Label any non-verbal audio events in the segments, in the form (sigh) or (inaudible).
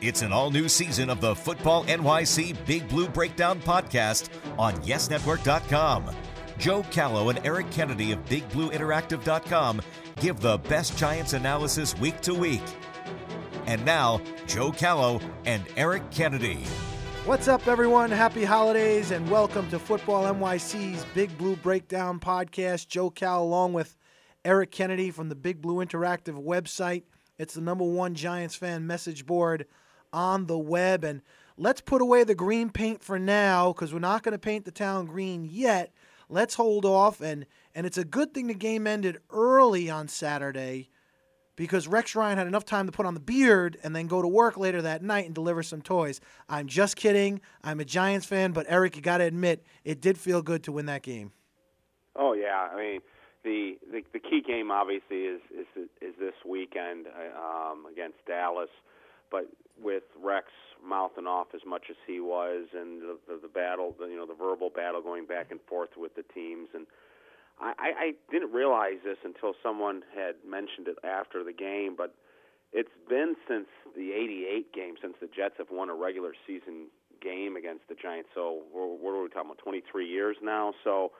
It's an all new season of the Football NYC Big Blue Breakdown podcast on YesNetwork.com. Joe Callow and Eric Kennedy of BigBlueInteractive.com give the best Giants analysis week to week. And now, Joe Callow and Eric Kennedy. What's up, everyone? Happy holidays and welcome to Football NYC's Big Blue Breakdown podcast. Joe Cal along with Eric Kennedy from the Big Blue Interactive website. It's the number one Giants fan message board on the web. And let's put away the green paint for now because we're not going to paint the town green yet. Let's hold off. And, and it's a good thing the game ended early on Saturday because Rex Ryan had enough time to put on the beard and then go to work later that night and deliver some toys. I'm just kidding. I'm a Giants fan, but Eric, you got to admit, it did feel good to win that game. Oh yeah, I mean the the, the key game obviously is is is this weekend um, against Dallas, but with Rex mouthing off as much as he was, and the, the, the battle, the, you know, the verbal battle going back and forth with the teams, and I, I didn't realize this until someone had mentioned it after the game, but it's been since the '88 game since the Jets have won a regular season game against the Giants. So what are we talking about? 23 years now. So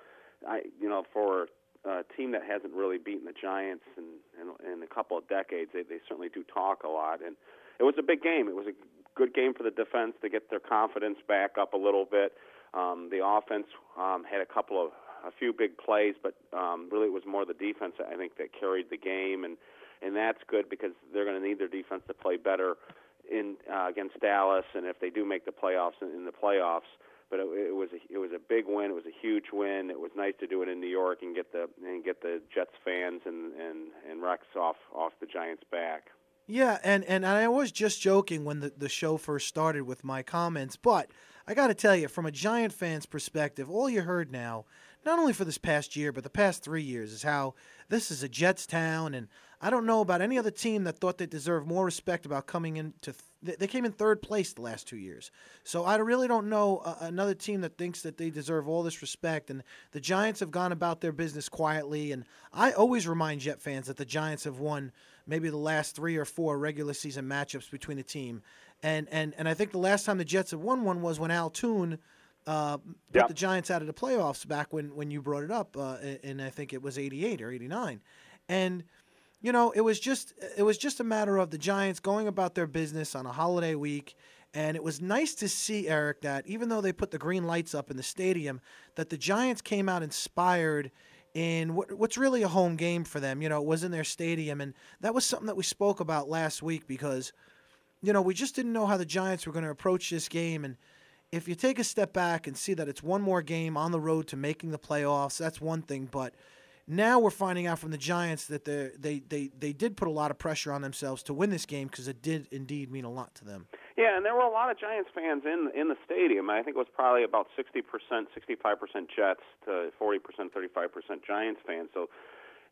I, you know, for a team that hasn't really beaten the Giants in, in, in a couple of decades, they, they certainly do talk a lot. And it was a big game. It was a good game for the defense to get their confidence back up a little bit. Um, the offense um, had a couple of a few big plays, but um, really it was more the defense I think that carried the game, and and that's good because they're going to need their defense to play better in uh, against Dallas, and if they do make the playoffs in, in the playoffs. But it, it was a, it was a big win. It was a huge win. It was nice to do it in New York and get the and get the Jets fans and and and Rex off off the Giants' back. Yeah, and, and I was just joking when the, the show first started with my comments, but I got to tell you, from a Giant fan's perspective, all you heard now, not only for this past year, but the past three years, is how this is a Jets town, and I don't know about any other team that thought they deserved more respect about coming into. Th- they came in third place the last two years, so I really don't know uh, another team that thinks that they deserve all this respect. And the Giants have gone about their business quietly, and I always remind Jet fans that the Giants have won maybe the last three or four regular season matchups between the team. And and and I think the last time the Jets have won one was when Al Toon uh, put Yep. the Giants out of the playoffs back when when you brought it up, uh, and I think it was '88 or '89, and. You know, it was just it was just a matter of the Giants going about their business on a holiday week, and it was nice to see Eric that even though they put the green lights up in the stadium, that the Giants came out inspired in what, what's really a home game for them. You know, it was in their stadium, and that was something that we spoke about last week because, you know, we just didn't know how the Giants were going to approach this game. And if you take a step back and see that it's one more game on the road to making the playoffs, that's one thing. But now we're finding out from the Giants that they they they they did put a lot of pressure on themselves to win this game because it did indeed mean a lot to them. Yeah, and there were a lot of Giants fans in in the stadium. I think it was probably about sixty percent, sixty five percent Jets to forty percent, thirty five percent Giants fans. So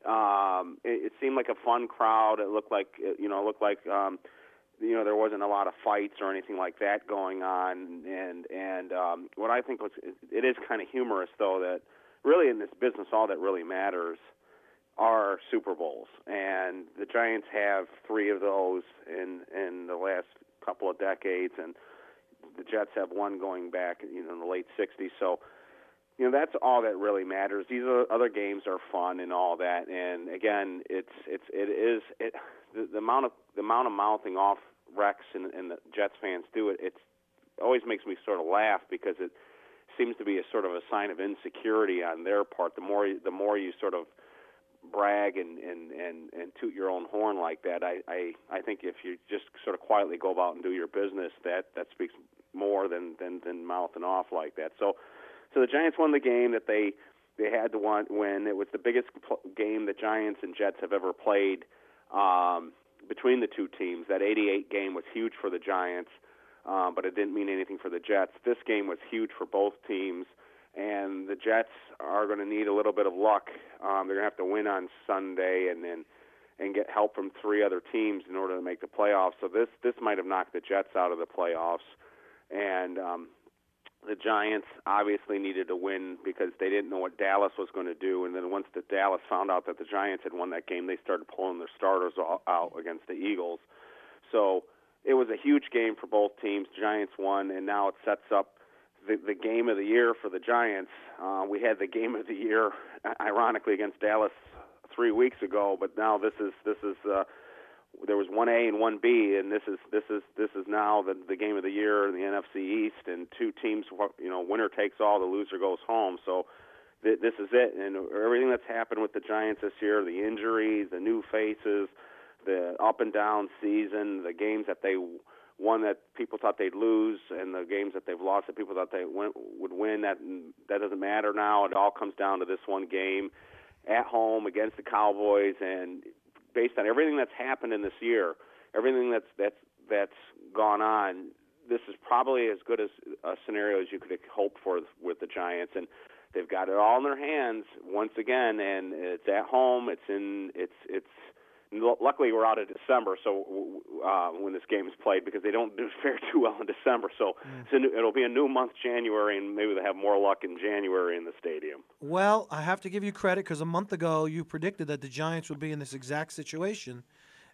um, it, it seemed like a fun crowd. It looked like you know, it looked like um, you know there wasn't a lot of fights or anything like that going on. And and um, what I think was it is kind of humorous though that really in this business all that really matters are Super Bowls, and the Giants have three of those in in the last couple of decades, and the Jets have one going back, you know, in the late '60s. So, you know, that's all that really matters. These other games are fun and all that, and again, it's it's it is it the, the amount of the amount of mouthing off Rex and, and the Jets fans do it. It's always makes me sort of laugh because it seems to be a sort of a sign of insecurity on their part. The more the more you sort of brag and and and and toot your own horn like that, I I I think if you just sort of quietly go about and do your business, that that speaks more than than than mouthing off like that. So so the Giants won the game that they they had to want, win. It was the biggest pl- game the Giants and Jets have ever played um, between the two teams. That '88 game was huge for the Giants, um, but it didn't mean anything for the Jets. This game was huge for both teams and the Jets are going to need a little bit of luck. Um, they're going to have to win on Sunday, and then and get help from three other teams in order to make the playoffs. So this this might have knocked the Jets out of the playoffs, and um, the Giants obviously needed to win because they didn't know what Dallas was going to do. And then once the Dallas found out that the Giants had won that game, they started pulling their starters out against the Eagles. So it was a huge game for both teams. Giants won, and now it sets up the, the game of the year for the Giants. Uh, we had the game of the year, ironically, against Dallas three weeks ago, but now this is this is uh, there was one A and one B, and this is this is this is now the the game of the year in the NFC East, and two teams, you know, winner takes all, the loser goes home. So th- this is it, and everything that's happened with the Giants this year, the injuries, the new faces, the up and down season, the games that they won that people thought they'd lose, and the games that they've lost that people thought they win, would win. That that doesn't matter now. It all comes down to this one game at home against the Cowboys, and based on everything that's happened in this year, everything that's that's that's gone on, this is probably as good as a scenario as you could hope for with the Giants, and they've got it all in their hands once again, and it's at home. It's in it's it's luckily we're out of December, so uh, when this game is played because they don't (laughs) do fare too well in December. So mm. new, it'll be a new month, January, and maybe they have more luck in January in the stadium. Well, I have to give you credit because a month ago you predicted that the Giants would be in this exact situation,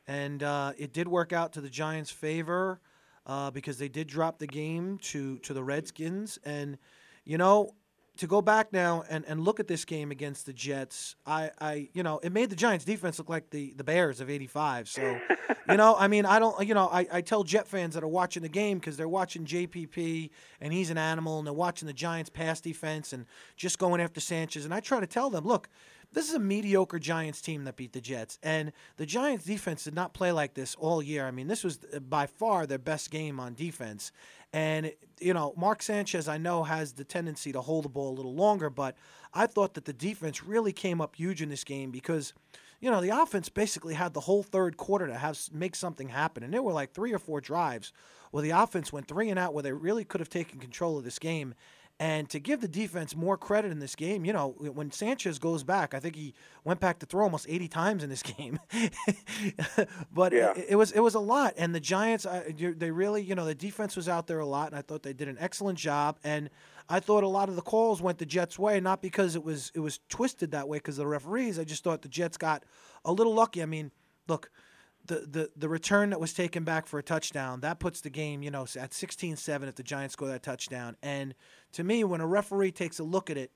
and uh, it did work out to the Giants' favor uh, because they did drop the game to to the Redskins, and you know to go back now and, and look at this game against the Jets, I, I you know, it made the Giants defense look like the, the Bears of 85. So, (laughs) you know, I mean, I don't, you know, I, I tell Jet fans that are watching the game because they're watching JPP and he's an animal and they're watching the Giants pass defense and just going after Sanchez. And I try to tell them, look, this is a mediocre Giants team that beat the Jets. And the Giants defense did not play like this all year. I mean, this was uh, by far their best game on defense. And, you know, Mark Sanchez, I know, has the tendency to hold the ball a little longer, but I thought that the defense really came up huge in this game because, you know, the offense basically had the whole third quarter to have make something happen. And there were like three or four drives where the offense went three and out where they really could have taken control of this game. And to give the defense more credit in this game, you know, when Sanchez goes back, I think he went back to throw almost 80 times in this game. (laughs) but yeah. it, it, was it was a lot, and the Giants, they really, you know, the defense was out there a lot, and I thought they did an excellent job. And I thought a lot of the calls went the Jets' way, not because it was it was twisted that way because of the referees. I just thought the Jets got a little lucky. I mean, look the, the, the return that was taken back for a touchdown that puts the game you know at 16-7 if the giants score that touchdown and to me when a referee takes a look at it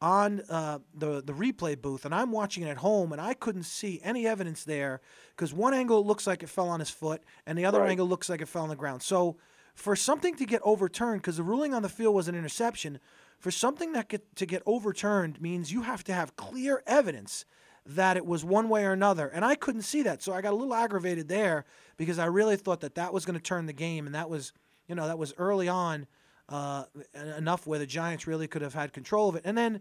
on uh, the the replay booth and i'm watching it at home and i couldn't see any evidence there because one angle looks like it fell on his foot and the other right. angle looks like it fell on the ground so for something to get overturned because the ruling on the field was an interception for something that get, to get overturned means you have to have clear evidence that it was one way or another. And I couldn't see that. So I got a little aggravated there because I really thought that that was going to turn the game. And that was, you know, that was early on uh, enough where the Giants really could have had control of it. And then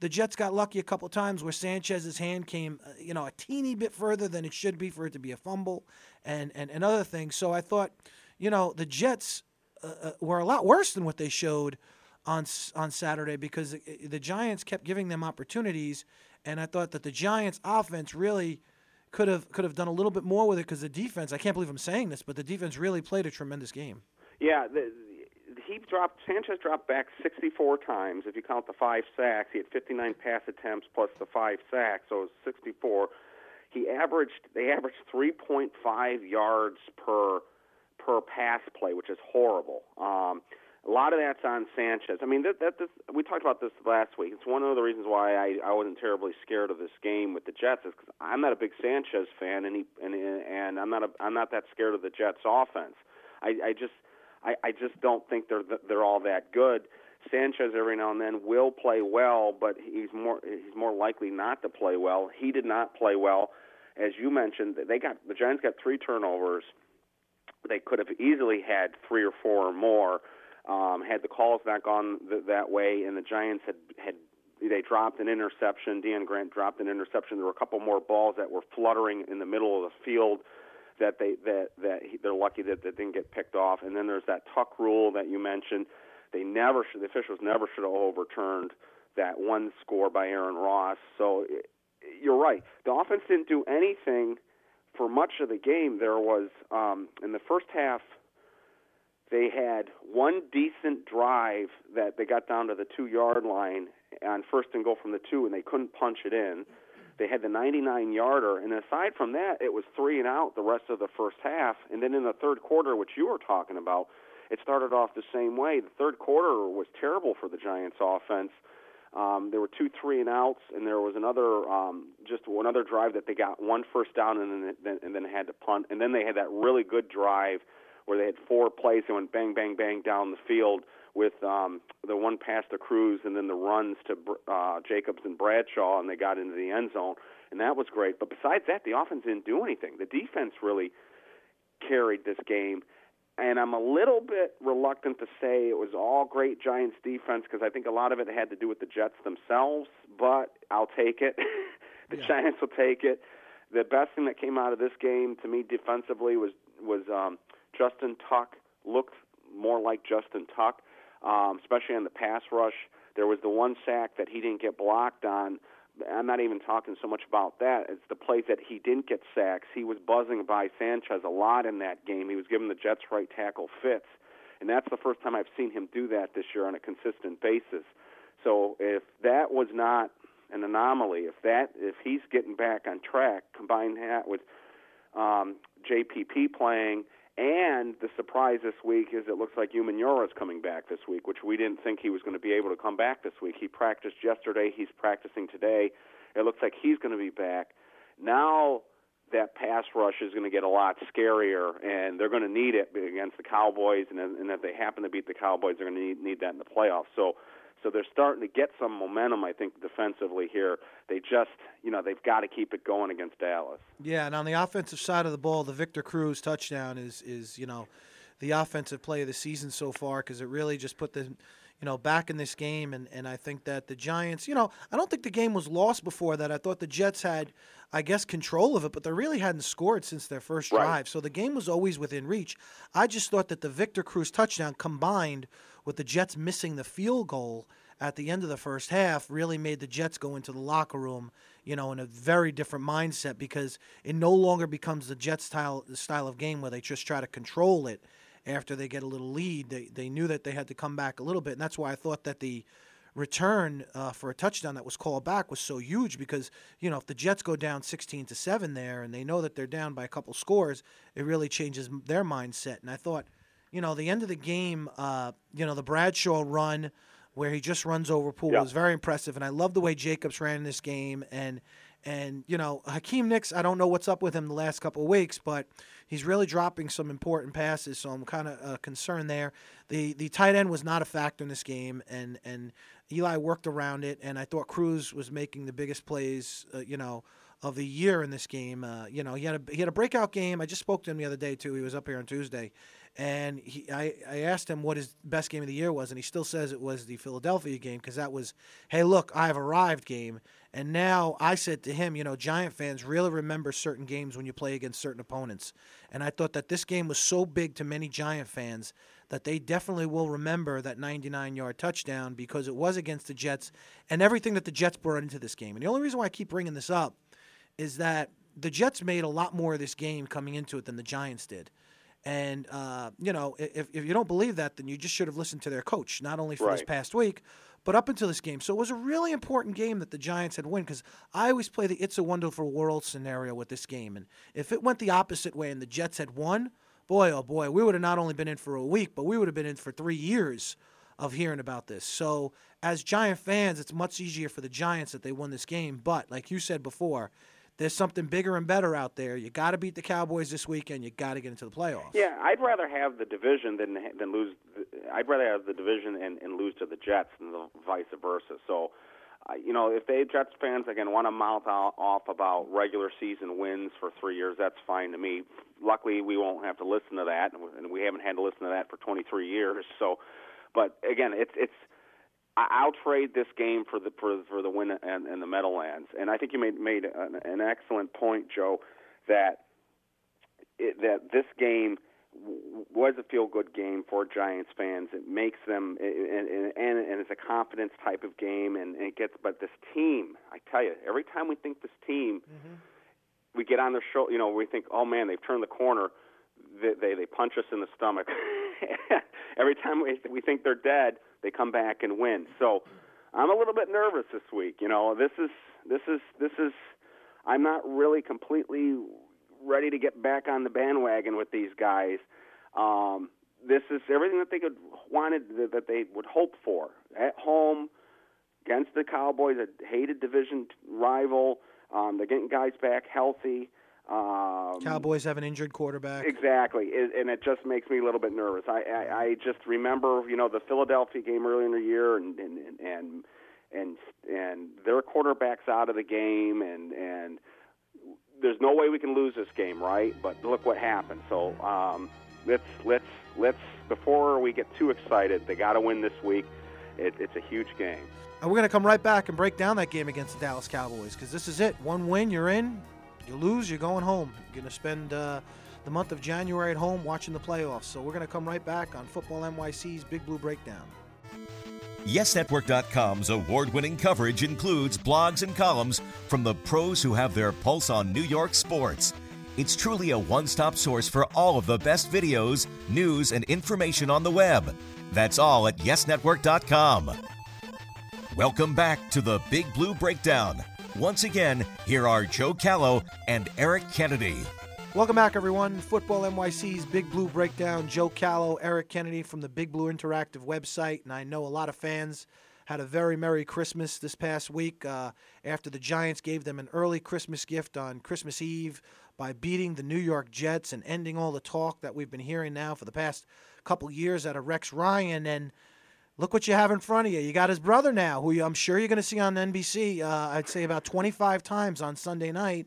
the Jets got lucky a couple times where Sanchez's hand came, uh, you know, a teeny bit further than it should be for it to be a fumble and, and, and other things. So I thought, you know, the Jets uh, uh were a lot worse than what they showed on on Saturday because the Giants kept giving them opportunities and I thought that the Giants' offense really could have could have done a little bit more with it because the defense. I can't believe I'm saying this, but the defense really played a tremendous game. Yeah, the, he dropped Sanchez dropped back 64 times. If you count the five sacks, he had 59 pass attempts plus the five sacks, so it was 64. He averaged they averaged 3.5 yards per per pass play, which is horrible. Um, a lot of that's on Sanchez. I mean, that, that this, we talked about this last week. It's one of the reasons why I, I wasn't terribly scared of this game with the Jets is because I'm not a big Sanchez fan, and he and and I'm not a, I'm not that scared of the Jets offense. I, I just I, I just don't think they're they're all that good. Sanchez every now and then will play well, but he's more he's more likely not to play well. He did not play well, as you mentioned. They got the Giants got three turnovers. They could have easily had three or four or more um, had the calls not gone th- that way, and the Giants had had they dropped an interception. Deon Grant dropped an interception. There were a couple more balls that were fluttering in the middle of the field that they that that he, they're lucky that they didn't get picked off. And then there's that tuck rule that you mentioned. They never should, the officials never should have overturned that one score by Aaron Ross. So it, you're right. The offense didn't do anything for much of the game. There was um, in the first half they had one decent drive that they got down to the two yard line on first and goal from the two, and they couldn't punch it in. They had the 99 yarder, and aside from that, it was three and out the rest of the first half. And then in the third quarter, which you were talking about, it started off the same way. The third quarter was terrible for the Giants offense. Um, there were two three and outs, and there was another um, just another drive that they got one first down and then and then had to punt, and then they had that really good drive where they had four plays and went bang bang bang down the field with um, the one pass to Cruz and then the runs to uh, Jacobs and Bradshaw, and they got into the end zone, and that was great. But besides that, the offense didn't do anything. The defense really carried this game and I'm a little bit reluctant to say it was all great Giants defense because I think a lot of it had to do with the Jets themselves, but I'll take it. (laughs) the yeah. Giants will take it. The best thing that came out of this game to me defensively was was um, Justin Tuck looked more like Justin Tuck, um, especially on the pass rush. There was the one sack that he didn't get blocked on I'm not even talking so much about that. It's the plays that he didn't get sacks. He was buzzing by Sanchez a lot in that game. He was giving the Jets right tackle fits, and that's the first time I've seen him do that this year on a consistent basis. So if that was not an anomaly, if that if he's getting back on track, combine that with um, JPP playing and the surprise this week is it looks like Umenyiora is coming back this week, which we didn't think he was going to be able to come back this week. He practiced yesterday. He's practicing today. It looks like he's going to be back. Now that pass rush is going to get a lot scarier, and they're going to need it against the Cowboys. And, and if they happen to beat the Cowboys, they're going to need, need that in the playoffs. So so they're starting to get some momentum, I think, defensively here. They just, you know, they've got to keep it going against Dallas. Yeah, and on the offensive side of the ball, the Victor Cruz touchdown is, is you know, the offensive play of the season so far because it really just put the, you know, back in this game. And, and I think that the Giants, you know, I don't think the game was lost before that. I thought the Jets had, I guess, control of it, but they really hadn't scored since their first right. drive. So the game was always within reach. I just thought that the Victor Cruz touchdown combined – with the Jets missing the field goal at the end of the first half really made the Jets go into the locker room, you know, in a very different mindset because it no longer becomes the Jets style style of game where they just try to control it after they get a little lead. They they knew that they had to come back a little bit, and that's why I thought that the return uh, for a touchdown that was called back was so huge because you know if the Jets go down 16 to 7 there and they know that they're down by a couple scores it really changes their mindset and I thought you know, the end of the game, uh, you know, the Bradshaw run where he just runs over Pool yeah. was very impressive, and I love the way Jacobs ran in this game. And and you know, Hakeem Nicks, I don't know what's up with him the last couple of weeks, but he's really dropping some important passes, so I'm kind of uh, concerned there. The the tight end was not a factor in this game, and and Eli worked around it, and I thought Cruz was making the biggest plays, uh, you know. Of the year in this game, uh, you know, he had a he had a breakout game. I just spoke to him the other day too. He was up here on Tuesday, and he, I, I asked him what his best game of the year was, and he still says it was the Philadelphia game because that was, hey, look, I've arrived game. And now I said to him, you know, Giant fans really remember certain games when you play against certain opponents. And I thought that this game was so big to many Giant fans that they definitely will remember that 99 yard touchdown because it was against the Jets and everything that the Jets brought into this game. And the only reason why I keep bringing this up is that the Jets made a lot more of this game coming into it than the Giants did. And uh, you know, if, if you don't believe that, then you just should have listened to their coach, not only for right. this past week, but up until this game. So it was a really important game that the Giants had won because I always play the "It's a Wonderful World" scenario with this game, and if it went the opposite way and the Jets had won, boy, oh boy, we would have not only been in for a week, but we would have been in for three years of hearing about this. So as Giant fans, it's much easier for the Giants that they won this game. But like you said before, there's something bigger and better out there. You got to beat the Cowboys this weekend. You got to get into the playoffs. Yeah, I'd rather have the division than than lose. I'd rather have the division and, and lose to the Jets than the vice versa. So, uh, you know, if they Jets fans again want to mouth off about regular season wins for three years, that's fine to me. Luckily, we won't have to listen to that, and we haven't had to listen to that for 23 years. So, but again, it's it's I'll trade this game for the for, for the win and, and the Meadowlands. And I think you made made an, an excellent point, Joe, that it, that this game was a feel good game for Giants fans. It makes them and and, and it's a confidence type of game, and, and it gets. But this team, I tell you, every time we think this team, mm-hmm. we get on their show. You know, we think, oh man, they've turned the corner. They they, they punch us in the stomach. (laughs) every time we we think they're dead they come back and win. So I'm a little bit nervous this week. You know, this is this is this is I'm not really completely ready to get back on the bandwagon with these guys. Um, this is everything that they could wanted that they would hope for at home against the Cowboys, a hated division rival. Um, they're getting guys back healthy. Um, Cowboys have an injured quarterback. Exactly, it, and it just makes me a little bit nervous. I, I, I just remember, you know, the Philadelphia game earlier in the year, and and and and and their quarterbacks out of the game, and and there's no way we can lose this game, right? But look what happened. So um, let's let's let's before we get too excited, they got to win this week. It, it's a huge game. And we're going to come right back and break down that game against the Dallas Cowboys because this is it. One win, you're in. You lose, you're going home. You're going to spend uh, the month of January at home watching the playoffs. So we're going to come right back on Football NYC's Big Blue Breakdown. YesNetwork.com's award winning coverage includes blogs and columns from the pros who have their pulse on New York sports. It's truly a one stop source for all of the best videos, news, and information on the web. That's all at YesNetwork.com. Welcome back to the Big Blue Breakdown. Once again, here are Joe Callow and Eric Kennedy. Welcome back, everyone. Football NYC's Big Blue Breakdown. Joe Callow, Eric Kennedy from the Big Blue Interactive website. And I know a lot of fans had a very Merry Christmas this past week uh, after the Giants gave them an early Christmas gift on Christmas Eve by beating the New York Jets and ending all the talk that we've been hearing now for the past couple years out of Rex Ryan. And look what you have in front of you. You got his brother now, who I'm sure you're going to see on NBC, uh, I'd say about 25 times on Sunday night.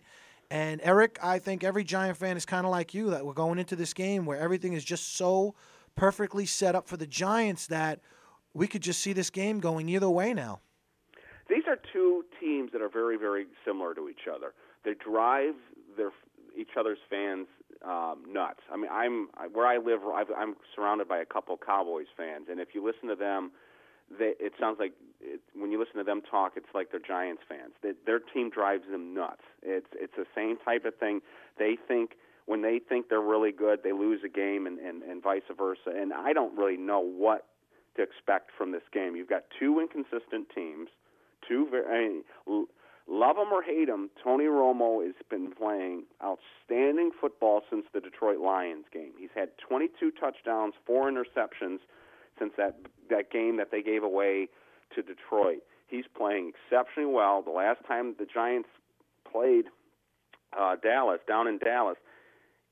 And Eric, I think every Giant fan is kind of like you that we're going into this game where everything is just so perfectly set up for the Giants that we could just see this game going either way now. These are two teams that are very, very similar to each other. They drive their each other's fans um, nuts. I mean, I'm where I live. I've, I'm surrounded by a couple Cowboys fans, and if you listen to them, they, it sounds like it, when you listen to them talk, it's like they're Giants fans. They, their team drives them nuts. It's it's the same type of thing. They think when they think they're really good, they lose a game, and and, and vice versa. And I don't really know what to expect from this game. You've got two inconsistent teams, two very. I mean, love him or hate him, Tony Romo has been playing outstanding football since the Detroit Lions game. He's had 22 touchdowns, four interceptions since that that game that they gave away to Detroit. He's playing exceptionally well. The last time the Giants played uh, Dallas down in Dallas,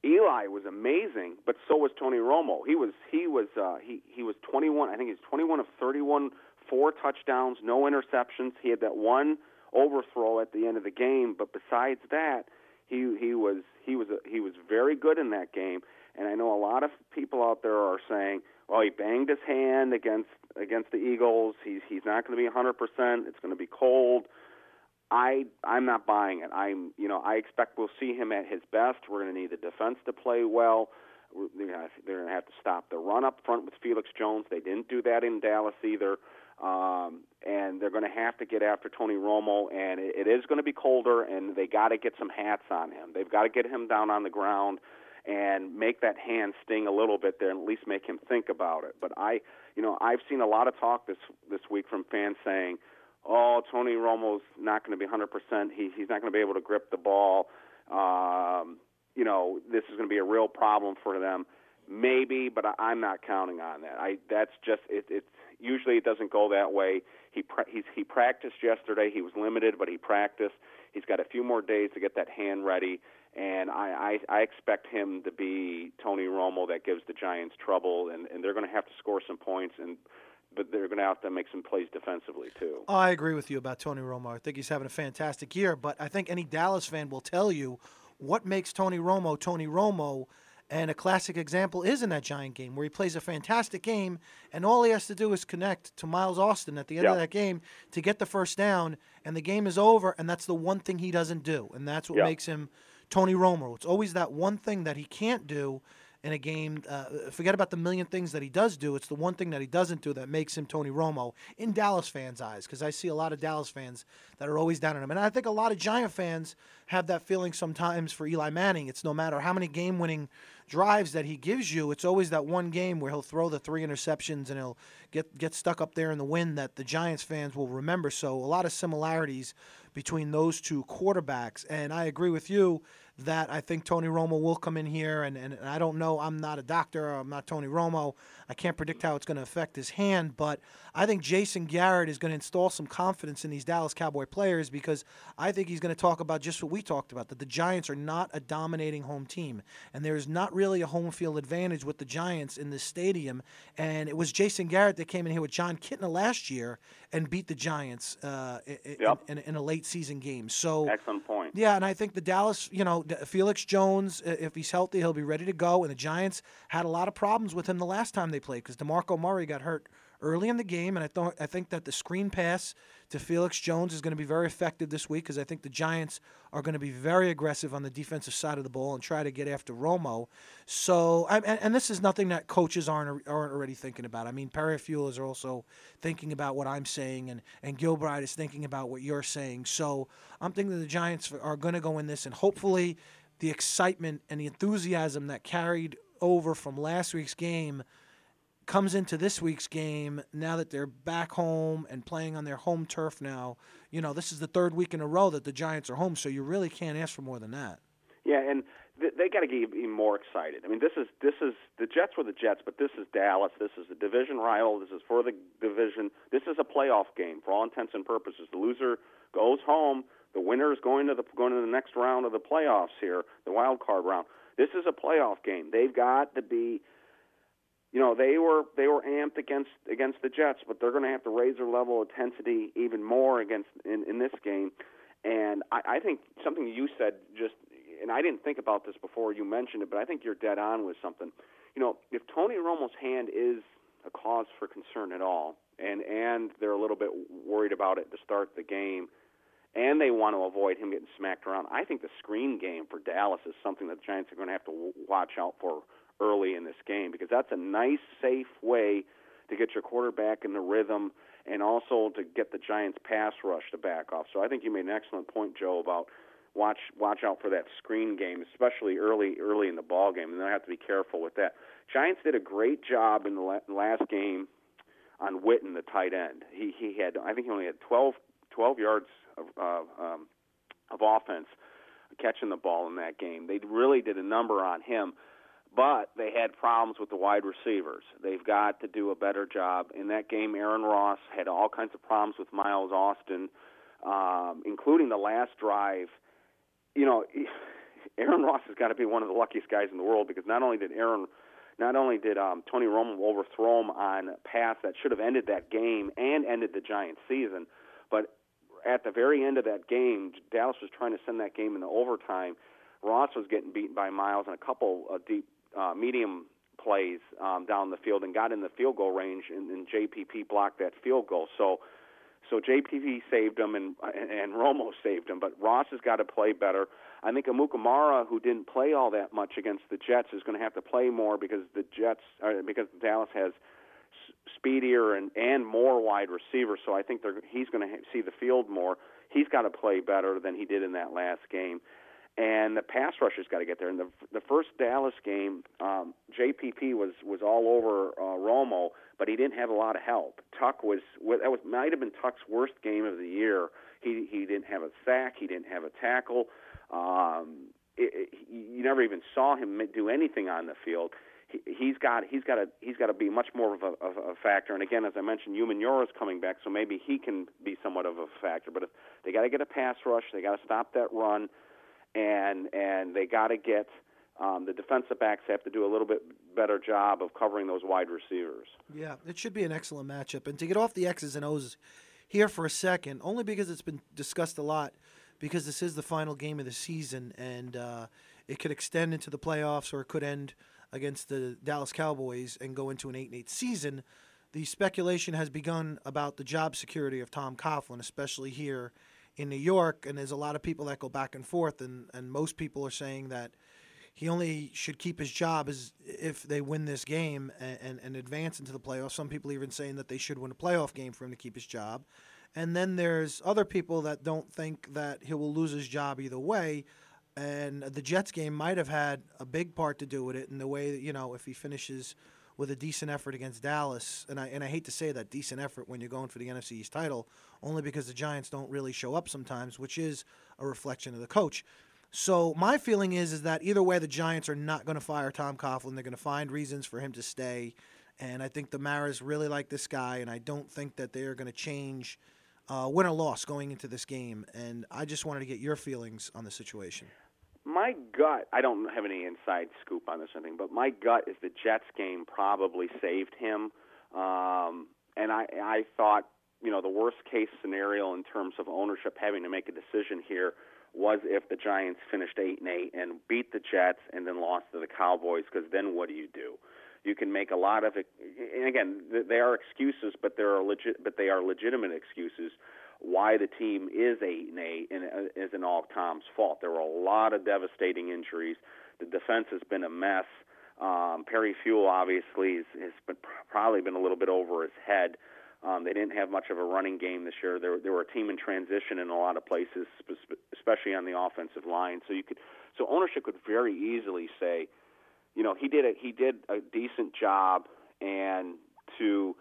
Eli was amazing, but so was Tony Romo. He was he was uh, he he was 21. I think he's 21 of 31, four touchdowns, no interceptions. He had that one overthrow at the end of the game, but besides that, he he was he was a, he was very good in that game. And I know a lot of people out there are saying, "Well, he banged his hand against against the Eagles. He's he's not going to be 100%. It's going to be cold." I I'm not buying it. I'm you know I expect we'll see him at his best. We're going to need the defense to play well. They're going to have to stop the run up front with Felix Jones. They didn't do that in Dallas either. Um, and they're going to have to get after Tony Romo, and it, it is going to be colder, and they got to get some hats on him. They've got to get him down on the ground and make that hand sting a little bit there, and at least make him think about it. But I, you know, I've seen a lot of talk this this week from fans saying, "Oh, Tony Romo's not going to be 100%. He, he's not going to be able to grip the ball. Um, you know, this is going to be a real problem for them." Maybe, but I, I'm not counting on that. I that's just it, it's usually it doesn't go that way. He pra- he's he practiced yesterday. He was limited, but he practiced. He's got a few more days to get that hand ready, and I I, I expect him to be Tony Romo that gives the Giants trouble, and and they're going to have to score some points and but they're going to have to make some plays defensively too. Oh, I agree with you about Tony Romo. I think he's having a fantastic year, but I think any Dallas fan will tell you what makes Tony Romo Tony Romo and a classic example is in that Giant game where he plays a fantastic game, and all he has to do is connect to Miles Austin at the end of that game to get the first down, and the game is over. And that's the one thing he doesn't do, and that's what makes him Tony Romo. It's always that one thing that he can't do in a game. Uh, forget about the million things that he does do. It's the one thing that he doesn't do that makes him Tony Romo in Dallas fans' eyes. Because I see a lot of Dallas fans that are always down on him, and I think a lot of Giant fans have that feeling sometimes for Eli Manning. It's no matter how many game-winning drives that he gives you, it's always that one game where he'll throw the three interceptions and he'll get get stuck up there in the wind that the Giants fans will remember. So a lot of similarities between those two quarterbacks. And I agree with you that I think Tony Romo will come in here, and, and, and I don't know. I'm not a doctor. I'm not Tony Romo. I can't predict how it's going to affect his hand, but I think Jason Garrett is going to install some confidence in these Dallas Cowboy players because I think he's going to talk about just what we talked about that the Giants are not a dominating home team, and there's not really a home field advantage with the Giants in this stadium. And it was Jason Garrett that came in here with Jon Kitna last year and beat the Giants uh, yep. in, in, in, a late season game. So excellent point. Yeah, and I think the Dallas, you know, Felix Jones, if he's healthy, he'll be ready to go. And the Giants had a lot of problems with him the last time they played because Demarco Murray got hurt early in the game, and I thought I think that the screen pass to Felix Jones is going to be very effective this week because I think the Giants are going to be very aggressive on the defensive side of the ball and try to get after Romo. So, and, and this is nothing that coaches aren't aren't already thinking about. I mean, Perry is also thinking about what I'm saying, and and Gilbride is thinking about what you're saying. So, I'm thinking the Giants are going to go in this, and hopefully, the excitement and the enthusiasm that carried over from last week's game comes into this week's game now that they're back home and playing on their home turf now. You know, this is the third week in a row that the Giants are home, so you really can't ask for more than that. Yeah, and th- they got to get even more excited. I mean, this is this is the Jets were the Jets, but this is Dallas. This is a division rival. This is for the division. This is a playoff game for all intents and purposes. The loser goes home. The winner is going to the going to the next round of the playoffs here, the wild card round. This is a playoff game. They've got to be you know they were they were amped against against the Jets, but they're going to have to raise their level of intensity even more against in, in this game. And I, I think something you said just, and I didn't think about this before you mentioned it, but I think you're dead on with something. You know, if Tony Romo's hand is a cause for concern at all, and and they're a little bit worried about it to start the game, and they want to avoid him getting smacked around. I think the screen game for Dallas is something that the Giants are going to have to watch out for early in this game because that's a nice, safe way to get your quarterback in the rhythm and also to get the Giants' pass rush to back off. So I think you made an excellent point, Joe, about watch watch out for that screen game, especially early early in the ball game, and I have to be careful with that. Giants did a great job in the last game on Witten, the tight end. He he had I think he only had 12, 12 yards of uh, um, of offense catching the ball in that game. They really did a number on him but they had problems with the wide receivers. They've got to do a better job. In that game, Aaron Ross had all kinds of problems with Miles Austin, um, including the last drive. You know, (laughs) Aaron Ross has got to be one of the luckiest guys in the world because not only did Aaron, not only did um, Tony Romo overthrow him on a pass that should have ended that game and ended the Giants' season, but at the very end of that game, Dallas was trying to send that game into overtime. Ross was getting beaten by Miles and a couple of deep uh, medium plays um, down the field and got in the field goal range, and, and JPP blocked that field goal. So, so JPP saved him, and and Romo saved him. But Ross has got to play better. I think Amukamara, who didn't play all that much against the Jets, is going to have to play more because the Jets, uh, because Dallas has speedier and and more wide receivers. So I think they're, he's going to see the field more. He's got to play better than he did in that last game and the pass rushers got to get there. In the the first Dallas game, um, JPP was was all over uh, Romo, but he didn't have a lot of help. Tuck was that was might have been Tuck's worst game of the year. He he didn't have a sack, he didn't have a tackle. Um, it, it, you never even saw him do anything on the field. He, he's got he's got to he's got to be much more of a, of a factor. And again, as I mentioned, Umenyiora is coming back, so maybe he can be somewhat of a factor. But if they got to get a pass rush, they got to stop that run and and they got to get um, the defensive backs have to do a little bit better job of covering those wide receivers. Yeah, it should be an excellent matchup. And to get off the X's and O's here for a second, only because it's been discussed a lot, because this is the final game of the season, and uh, it could extend into the playoffs or it could end against the Dallas Cowboys and go into an eight and eight season. The speculation has begun about the job security of Tom Coughlin, especially here in New York, and there's a lot of people that go back and forth, and, and most people are saying that he only should keep his job as if they win this game and, and, and, advance into the playoffs. Some people even saying that they should win a playoff game for him to keep his job. And then there's other people that don't think that he will lose his job either way. And the Jets game might have had a big part to do with it in the way that, you know, if he finishes with a decent effort against Dallas, and I and I hate to say that decent effort when you're going for the NFC East title, only because the Giants don't really show up sometimes, which is a reflection of the coach. So my feeling is is that either way, the Giants are not going to fire Tom Coughlin. They're going to find reasons for him to stay, and I think the Maras really like this guy, and I don't think that they are going to change. Uh, win or loss going into this game, and I just wanted to get your feelings on the situation my gut, I don't have any inside scoop on this or anything, but my gut is the Jets game probably saved him. Um, and I, I thought, you know, the worst case scenario in terms of ownership having to make a decision here was if the Giants finished eight and eight and beat the Jets and then lost to the Cowboys, because then what do you do? You can make a lot of, and again, they are excuses, but they are legit, but they are legitimate excuses why the team is eight and eight and uh, isn't all Tom's fault. There were a lot of devastating injuries. The defense has been a mess. Um, Perry Fewell obviously has, has been, probably been a little bit over his head. Um, they didn't have much of a running game this year. They were, were a team in transition in a lot of places, especially on the offensive line. So you could, so ownership could very easily say, you know, he did a he did a decent job, and to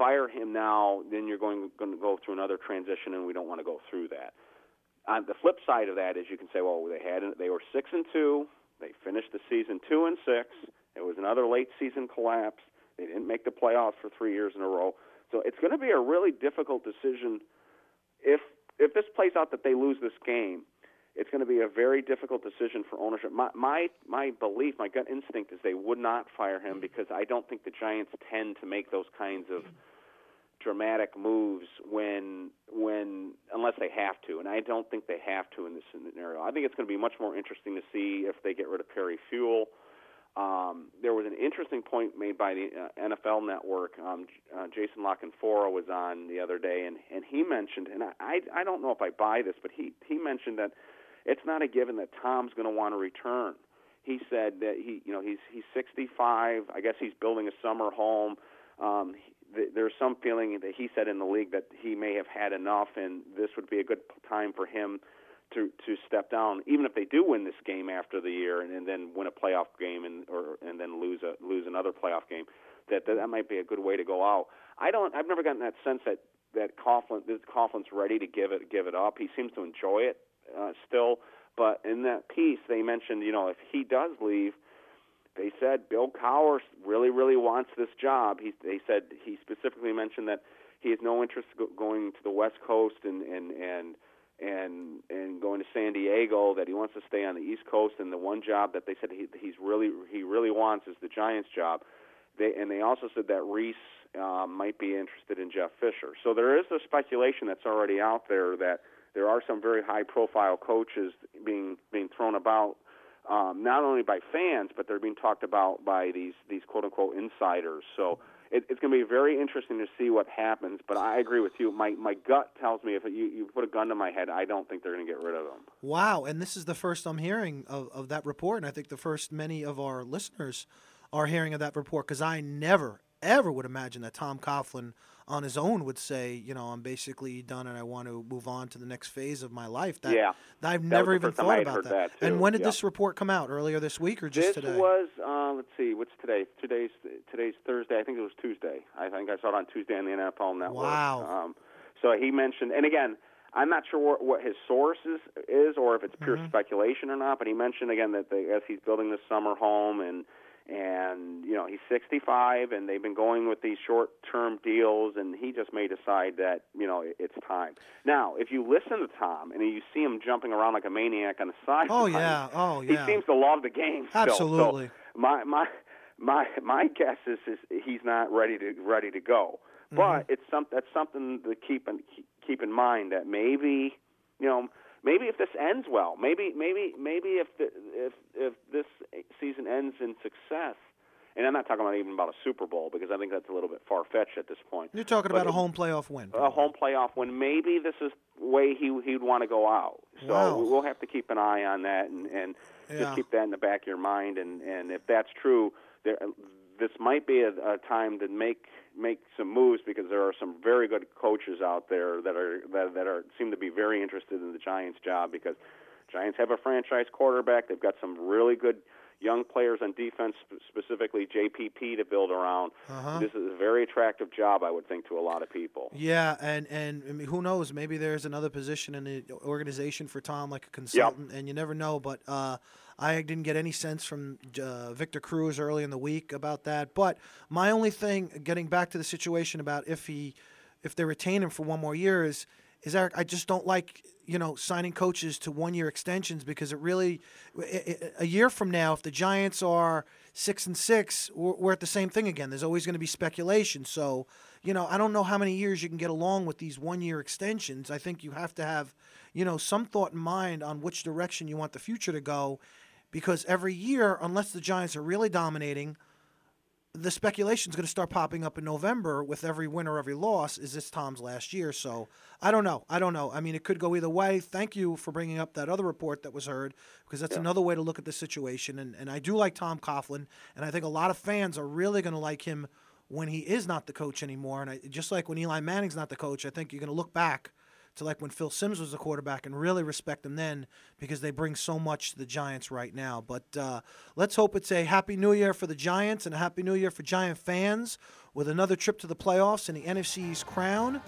fire him now, then you're going, going to go through another transition, and we don't want to go through that. On the flip side of that is you can say, well, they had they were six and two, they finished the season two and six. It was another late season collapse. They didn't make the playoffs for three years in a row. So it's going to be a really difficult decision if if this plays out that they lose this game it's going to be a very difficult decision for ownership. My my my belief, my gut instinct is they would not fire him because I don't think the Giants tend to make those kinds of dramatic moves when when unless they have to, and I don't think they have to in this scenario. I think it's going to be much more interesting to see if they get rid of Perry Fewell. Um, there was an interesting point made by the uh, NFL Network. Um, uh, Jason La Canfora was on the other day, and and he mentioned, and I I, I don't know if I buy this, but he he mentioned that it's not a given that Tom's going to want to return. He said that he, you know, he's he's 65. I guess he's building a summer home. Um, th- there's some feeling that he said in the league that he may have had enough, and this would be a good time for him to to step down, even if they do win this game after the year, and, and then win a playoff game, and or and then lose a lose another playoff game. That, that that might be a good way to go out. I don't. I've never gotten that sense that that Coughlin, that Coughlin's ready to give it give it up. He seems to enjoy it uh, still. But in that piece, they mentioned, you know, if he does leave, they said Bill Cowher really, really wants this job. He, they said he specifically mentioned that he has no interest go- going to the West Coast and and and and and going to San Diego. That he wants to stay on the East Coast. And the one job that they said he, he's really he really wants is the Giants job. They and they also said that Reese uh, might be interested in Jeff Fisher. So there is a speculation that's already out there that there are some very high profile coaches being being thrown about um, not only by fans but they're being talked about by these these quote unquote insiders. So it, it's going to be very interesting to see what happens but I agree with you. My my gut tells me if you, you put a gun to my head I don't think they're going to get rid of them. Wow and this is the first I'm hearing of, of that report and I think the first many of our listeners are hearing of that report because I never ever would imagine that Tom Coughlin on his own would say, you know, I'm basically done and I want to move on to the next phase of my life. That, yeah, I've never even thought about that. that and when did yeah. this report come out? Earlier this week or just this today? This was uh, let's see, what's today? Today's today's Thursday. I think it was Tuesday. I think I saw it on Tuesday on the NFL Network. Wow. Um, so he mentioned, and again, I'm not sure what, what his source is, is, or if it's pure mm-hmm. speculation or not. But he mentioned again that they, as he's building this summer home and and you know he's 65 and they've been going with these short term deals and he just may decide that you know it's time. Now if you listen to tom and you see him jumping around like a maniac on the (laughs) side oh yeah. Oh yeah. he seems to love the game absolutely so my my my my guess is, is he's not ready to ready to go. Mm-hmm. but it's some that's something to keep in keep in mind that maybe you know maybe if this ends well, maybe maybe maybe if the, if if this season ends in success, and I'm not talking about even about a Super Bowl because I think that's a little bit far fetched at this point. You're talking but about a home playoff win. A home playoff win. Maybe this is the way he he'd want to go out. So wow. we'll have to keep an eye on that and and yeah. just keep that in the back of your mind. And and if that's true, there, this might be a, a time to make make some moves because there are some very good coaches out there that are that, that are seem to be very interested in the Giants job because Giants have a franchise quarterback. They've got some really good young players on defense, specifically JPP, to build around. Uh-huh. This is a very attractive job, I would think, to a lot of people. Yeah, and and I mean, who knows? Maybe there's another position in the organization for Tom, like a consultant, and you never know. But uh, I didn't get any sense from uh, Victor Cruz early in the week about that. But my only thing, getting back to the situation about if he, if they retain him for one more year, is is Eric. I just don't like you know signing coaches to one year extensions because it really a year from now if the Giants are six and six we're at the same thing again there's always going to be speculation so you know I don't know how many years you can get along with these one year extensions I think you have to have you know some thought in mind on which direction you want the future to go because every year unless the Giants are really dominating the speculation is going to start popping up in November with every win or every loss. Is this Tom's last year? So I don't know. I don't know. I mean, it could go either way. Thank you for bringing up that other report that was heard because that's yeah. another way to look at the situation. And, and I do like Tom Coughlin, and I think a lot of fans are really going to like him when he is not the coach anymore. And I, just like when Eli Manning's not the coach, I think you're going to look back to like when Phil Simms was the quarterback and really respect them then because they bring so much to the Giants right now. But uh, let's hope it's a happy new year for the Giants and a happy new year for Giant fans with another trip to the playoffs and the NFC's crown.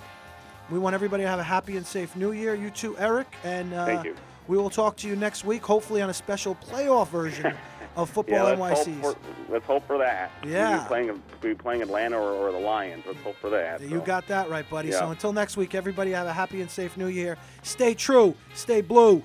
We want everybody to have a happy and safe new year. You too, Eric. And uh, Thank you. we will talk to you next week, hopefully on a special playoff version (laughs) of Football yeah, let's NYC. Hope for, let's hope for that. Yeah. We'll be playing, we'll be playing Atlanta or, or, the Lions. Let's hope for that. You so. got that right, buddy. Yeah. So until next week, everybody have a happy and safe new year. Stay true. Stay blue.